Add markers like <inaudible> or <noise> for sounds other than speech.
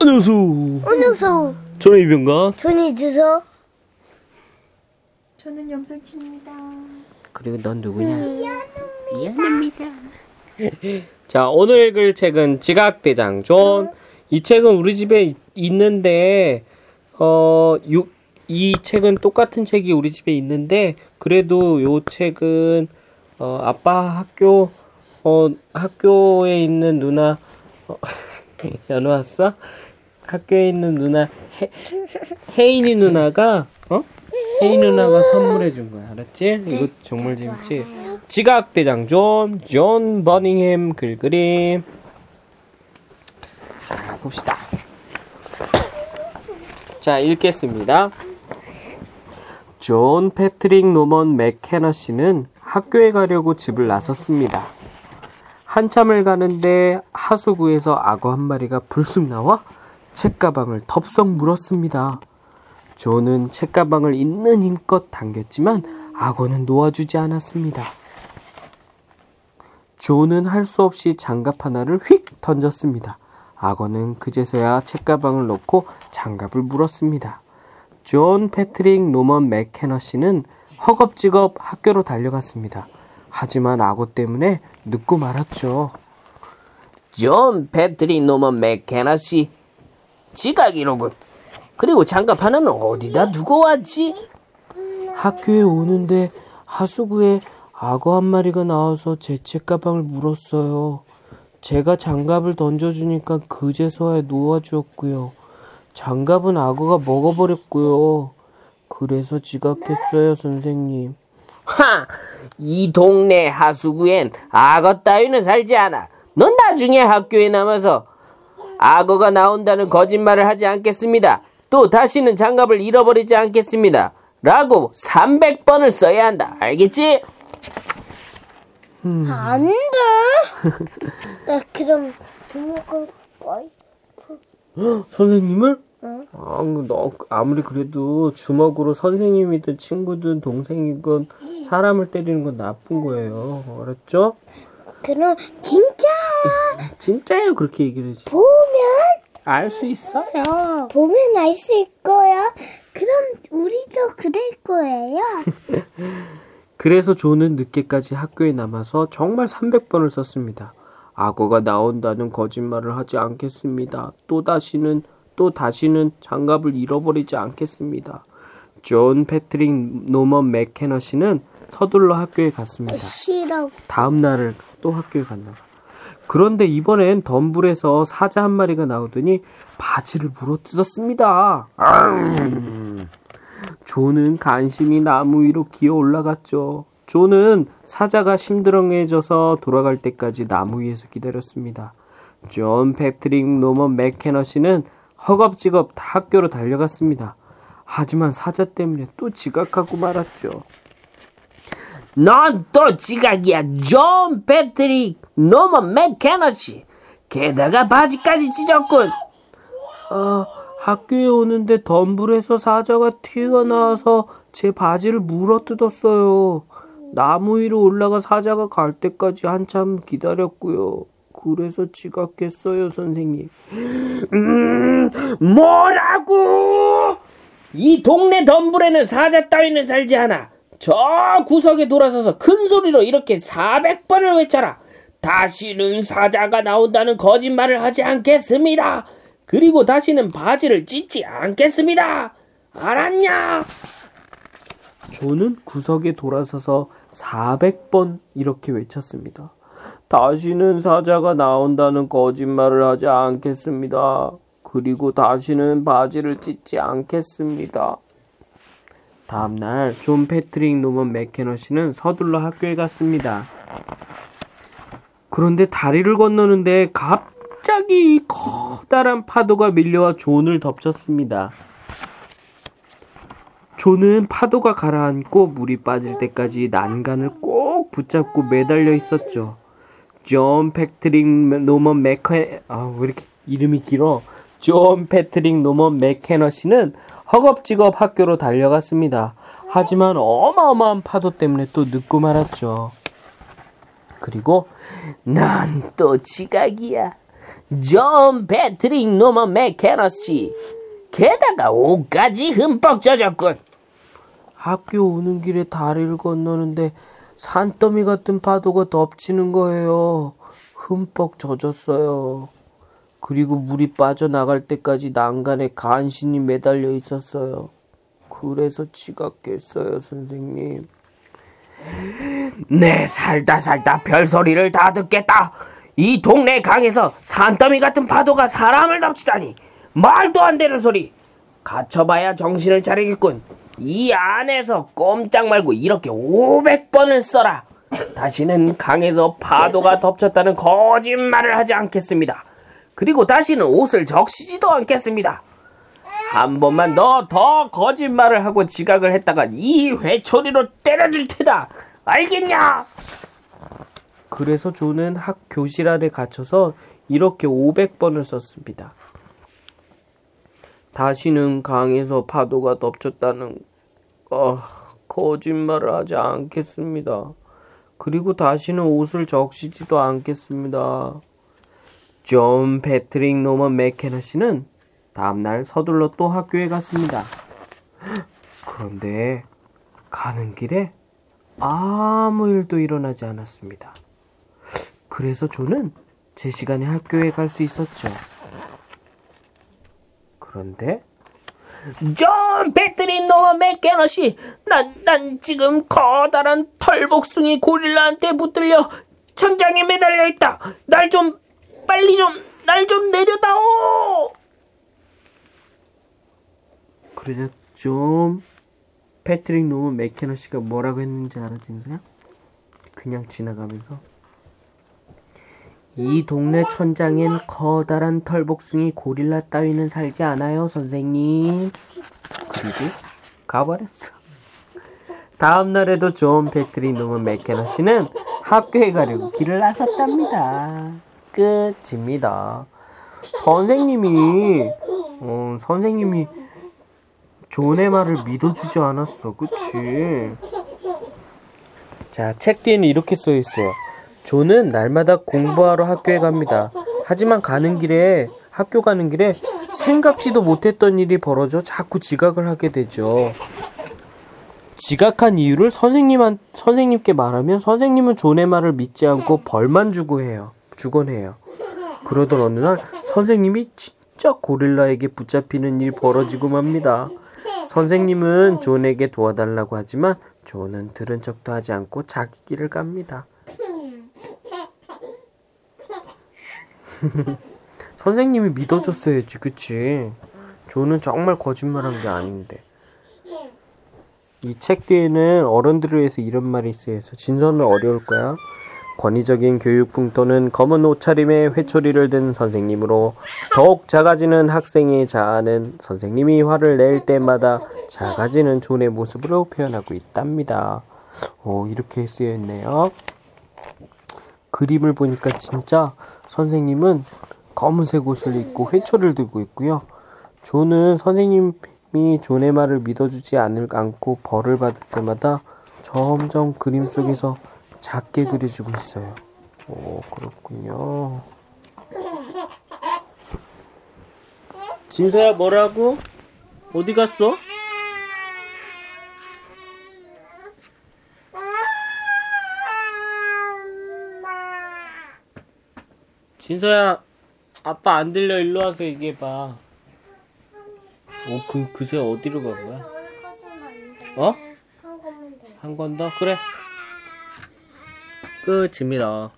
안녕하세요. 안녕하세요. 저는 이병가. 저는 주서. 저는 염색치입니다. 그리고 넌 누구냐? 미안합니다. 자, 오늘 읽을 책은 지각대장 존. 이 책은 우리 집에 있- 있는데, 어, 유, 이 책은 똑같은 책이 우리 집에 있는데, 그래도 요 책은, 어, 아빠 학교, 어, 학교에 있는 누나, 어, <laughs> 연우 왔어? 학교에 있는 누나, 해, 혜인이 누나가, 어? 혜인 누나가 선물해 준 거야. 알았지? 이거 정말 재밌지? 지각 대장 존, 존 버닝햄 글그림. 자, 봅시다. 자, 읽겠습니다. 존 패트릭 노먼 맥케너 씨는 학교에 가려고 집을 나섰습니다. 한참을 가는데 하수구에서 악어 한 마리가 불쑥 나와 책가방을 덥석 물었습니다. 존은 책가방을 있는 힘껏 당겼지만 악어는 놓아주지 않았습니다. 존은 할수 없이 장갑 하나를 휙 던졌습니다. 악어는 그제서야 책가방을 놓고 장갑을 물었습니다. 존 패트릭 노먼 맥케너 씨는 허겁지겁 학교로 달려갔습니다. 하지만 악어 때문에 늦고 말았죠. 존 패트릭 노먼 맥케너 씨, 지각이로군. 그리고 장갑 하나는 어디다 두고 왔지? 학교에 오는데 하수구에 악어 한 마리가 나와서 제 책가방을 물었어요. 제가 장갑을 던져주니까 그제서야 놓아주었고요. 장갑은 악어가 먹어버렸고요. 그래서 지각했어요, 선생님. 하! 이 동네 하수구엔 악어 따위는 살지 않아. 넌 나중에 학교에 남아서 악어가 나온다는 거짓말을 하지 않겠습니다. 또 다시는 장갑을 잃어버리지 않겠습니다. 라고 300번을 써야 한다. 알겠지? 안 돼. <laughs> 나 그럼 부먹을 거야. 선생님을? 응. 아, 너 아무리 그래도 주먹으로 선생님이든 친구든 동생이건 사람을 때리는 건 나쁜 거예요. 알았죠? 그럼 진짜 진짜예요. 그렇게 얘기를 해지. 보면 알 수 있어요. 보면 알 수 있을 거야. 그럼 우리도 그럴 거예요. <laughs> 그래서 조는 늦게까지 학교에 남아서 정말 300번을 썼습니다. 악어가 나온다는 거짓말을 하지 않겠습니다. 또 다시는 또 다시는 장갑을 잃어버리지 않겠습니다. 존 패트릭 노먼 맥케너 씨는 서둘러 학교에 갔습니다. 싫어. 다음 날을 또 학교에 갔나 봐. 그런데 이번엔 덤불에서 사자 한 마리가 나오더니 바지를 물어뜯었습니다. 존은 간신히 나무 위로 기어 올라갔죠. 존은 사자가 심드렁해져서 돌아갈 때까지 나무 위에서 기다렸습니다. 존 패트릭 노먼 맥케너 씨는 허겁지겁 학교로 달려갔습니다. 하지만 사자 때문에 또 지각하고 말았죠. 넌 또 지각이야, 존 패트릭 노먼 맥케너씨. 게다가 바지까지 찢었군. 아, 학교에 오는데 덤불에서 사자가 튀어나와서 제 바지를 물어뜯었어요. 나무 위로 올라가 사자가 갈 때까지 한참 기다렸고요. 그래서 지각했어요, 선생님. 음, 뭐라고? 이 동네 덤불에는 사자 따위는 살지 않아. 저 구석에 돌아서서 큰 소리로 이렇게 400번을 외쳐라. 다시는 사자가 나온다는 거짓말을 하지 않겠습니다. 그리고 다시는 바지를 찢지 않겠습니다. 알았냐? 조는 구석에 돌아서서 400번 이렇게 외쳤습니다. 다시는 사자가 나온다는 거짓말을 하지 않겠습니다. 그리고 다시는 바지를 찢지 않겠습니다. 다음날 존 패트릭 노먼 맥케너 씨는 서둘러 학교에 갔습니다. 그런데 다리를 건너는데 갑자기 커다란 파도가 밀려와 존을 덮쳤습니다. 존은 파도가 가라앉고 물이 빠질 때까지 난간을 꼭 붙잡고 매달려 있었죠. 존 패트릭 노먼 맥케 아왜 이렇게 이름이 길어? 존 패트릭 노먼 맥케너 씨는 허겁지겁 학교로 달려갔습니다. 하지만 어마어마한 파도 때문에 또 늦고 말았죠. 그리고 난 또 지각이야. 존 패트릭 노먼 맥케너씨. 게다가 옷까지 흠뻑 젖었군. 학교 오는 길에 다리를 건너는데 산더미 같은 파도가 덮치는 거예요. 흠뻑 젖었어요. 그리고 물이 빠져나갈 때까지 난간에 간신히 매달려 있었어요. 그래서 지각했어요, 선생님. 네, 살다 살다 별소리를 다 듣겠다. 이 동네 강에서 산더미 같은 파도가 사람을 덮치다니. 말도 안 되는 소리. 갇혀봐야 정신을 차리겠군. 이 안에서 꼼짝 말고 이렇게 500번을 써라. 다시는 강에서 파도가 덮쳤다는 거짓말을 하지 않겠습니다. 그리고 다시는 옷을 적시지도 않겠습니다. 한 번만 더더 거짓말을 하고 지각을 했다가 이 회초리로 때려줄 테다. 알겠냐? 그래서 조는 학 교실 안에 갇혀서 이렇게 500번을 썼습니다. 다시는 강에서 파도가 덮쳤다는 어, 거짓말을 하지 않겠습니다. 그리고 다시는 옷을 적시지도 않겠습니다. 존 패트릭 노먼 맥케너 씨는 다음날 서둘러 또 학교에 갔습니다. 그런데 가는 길에 아무 일도 일어나지 않았습니다. 그래서 존은 제 시간에 학교에 갈 수 있었죠. 그런데 존 패트릭 노먼 맥케너 씨 난, 난 지금 커다란 털복숭이 고릴라한테 붙들려 천장에 매달려 있다 날 좀 빨리 좀 날 좀 내려다오 그러자 존 패트릭 노먼 맥케너 씨가 뭐라고 했는지 알아 진서야? 그냥 지나가면서 이 동네 천장엔 커다란 털복숭이 고릴라 따위는 살지 않아요, 선생님. 그리고 가버렸어. 다음 날에도 존 패트릭 노먼 맥케너 씨는 학교에 가려고 길을 나섰답니다. 끝입니다. 선생님이 어, 선생님이 존의 말을 믿어주지 않았어, 그치? 자, 책 뒤에는 이렇게 써 있어요. 존은 날마다 공부하러 학교에 갑니다. 하지만 가는 길에 학교 가는 길에 생각지도 못했던 일이 벌어져 자꾸 지각을 하게 되죠. 지각한 이유를 선생님한 선생님께 말하면 선생님은 존의 말을 믿지 않고 벌만 주고 해요. 주곤 해요. 그러던 어느 날 선생님이 진짜 고릴라에게 붙잡히는 일이 벌어지고 맙니다. 선생님은 존에게 도와달라고 하지만 존은 들은 척도 하지 않고 자기 길을 갑니다. <laughs> 선생님이 믿어줬어야지, 그치? 존은 정말 거짓말한 게 아닌데. 이 책 뒤에는 어른들을 위해서 이런 말이 쓰여서 진선은 어려울 거야. 권위적인 교육 풍토는 검은 옷차림에 회초리를 든 선생님으로 더욱 작아지는 학생의 자아는 선생님이 화를 낼 때마다 작아지는 존의 모습으로 표현하고 있답니다. 오, 이렇게 쓰여 있네요. 그림을 보니까 진짜 선생님은 검은색 옷을 입고 회초리를 들고 있고요. 존은 선생님이 존의 말을 믿어주지 않을 않고 벌을 받을 때마다 점점 그림 속에서 작게 그려지고 있어요. 오 그렇군요. 진서야 뭐라고? 어디 갔어? 진서야 아빠 안 들려 일로 와서 얘기해봐. 어, 그, 그새 어디로 간 거야? 어? 한 건 더? 그래. 끝입니다.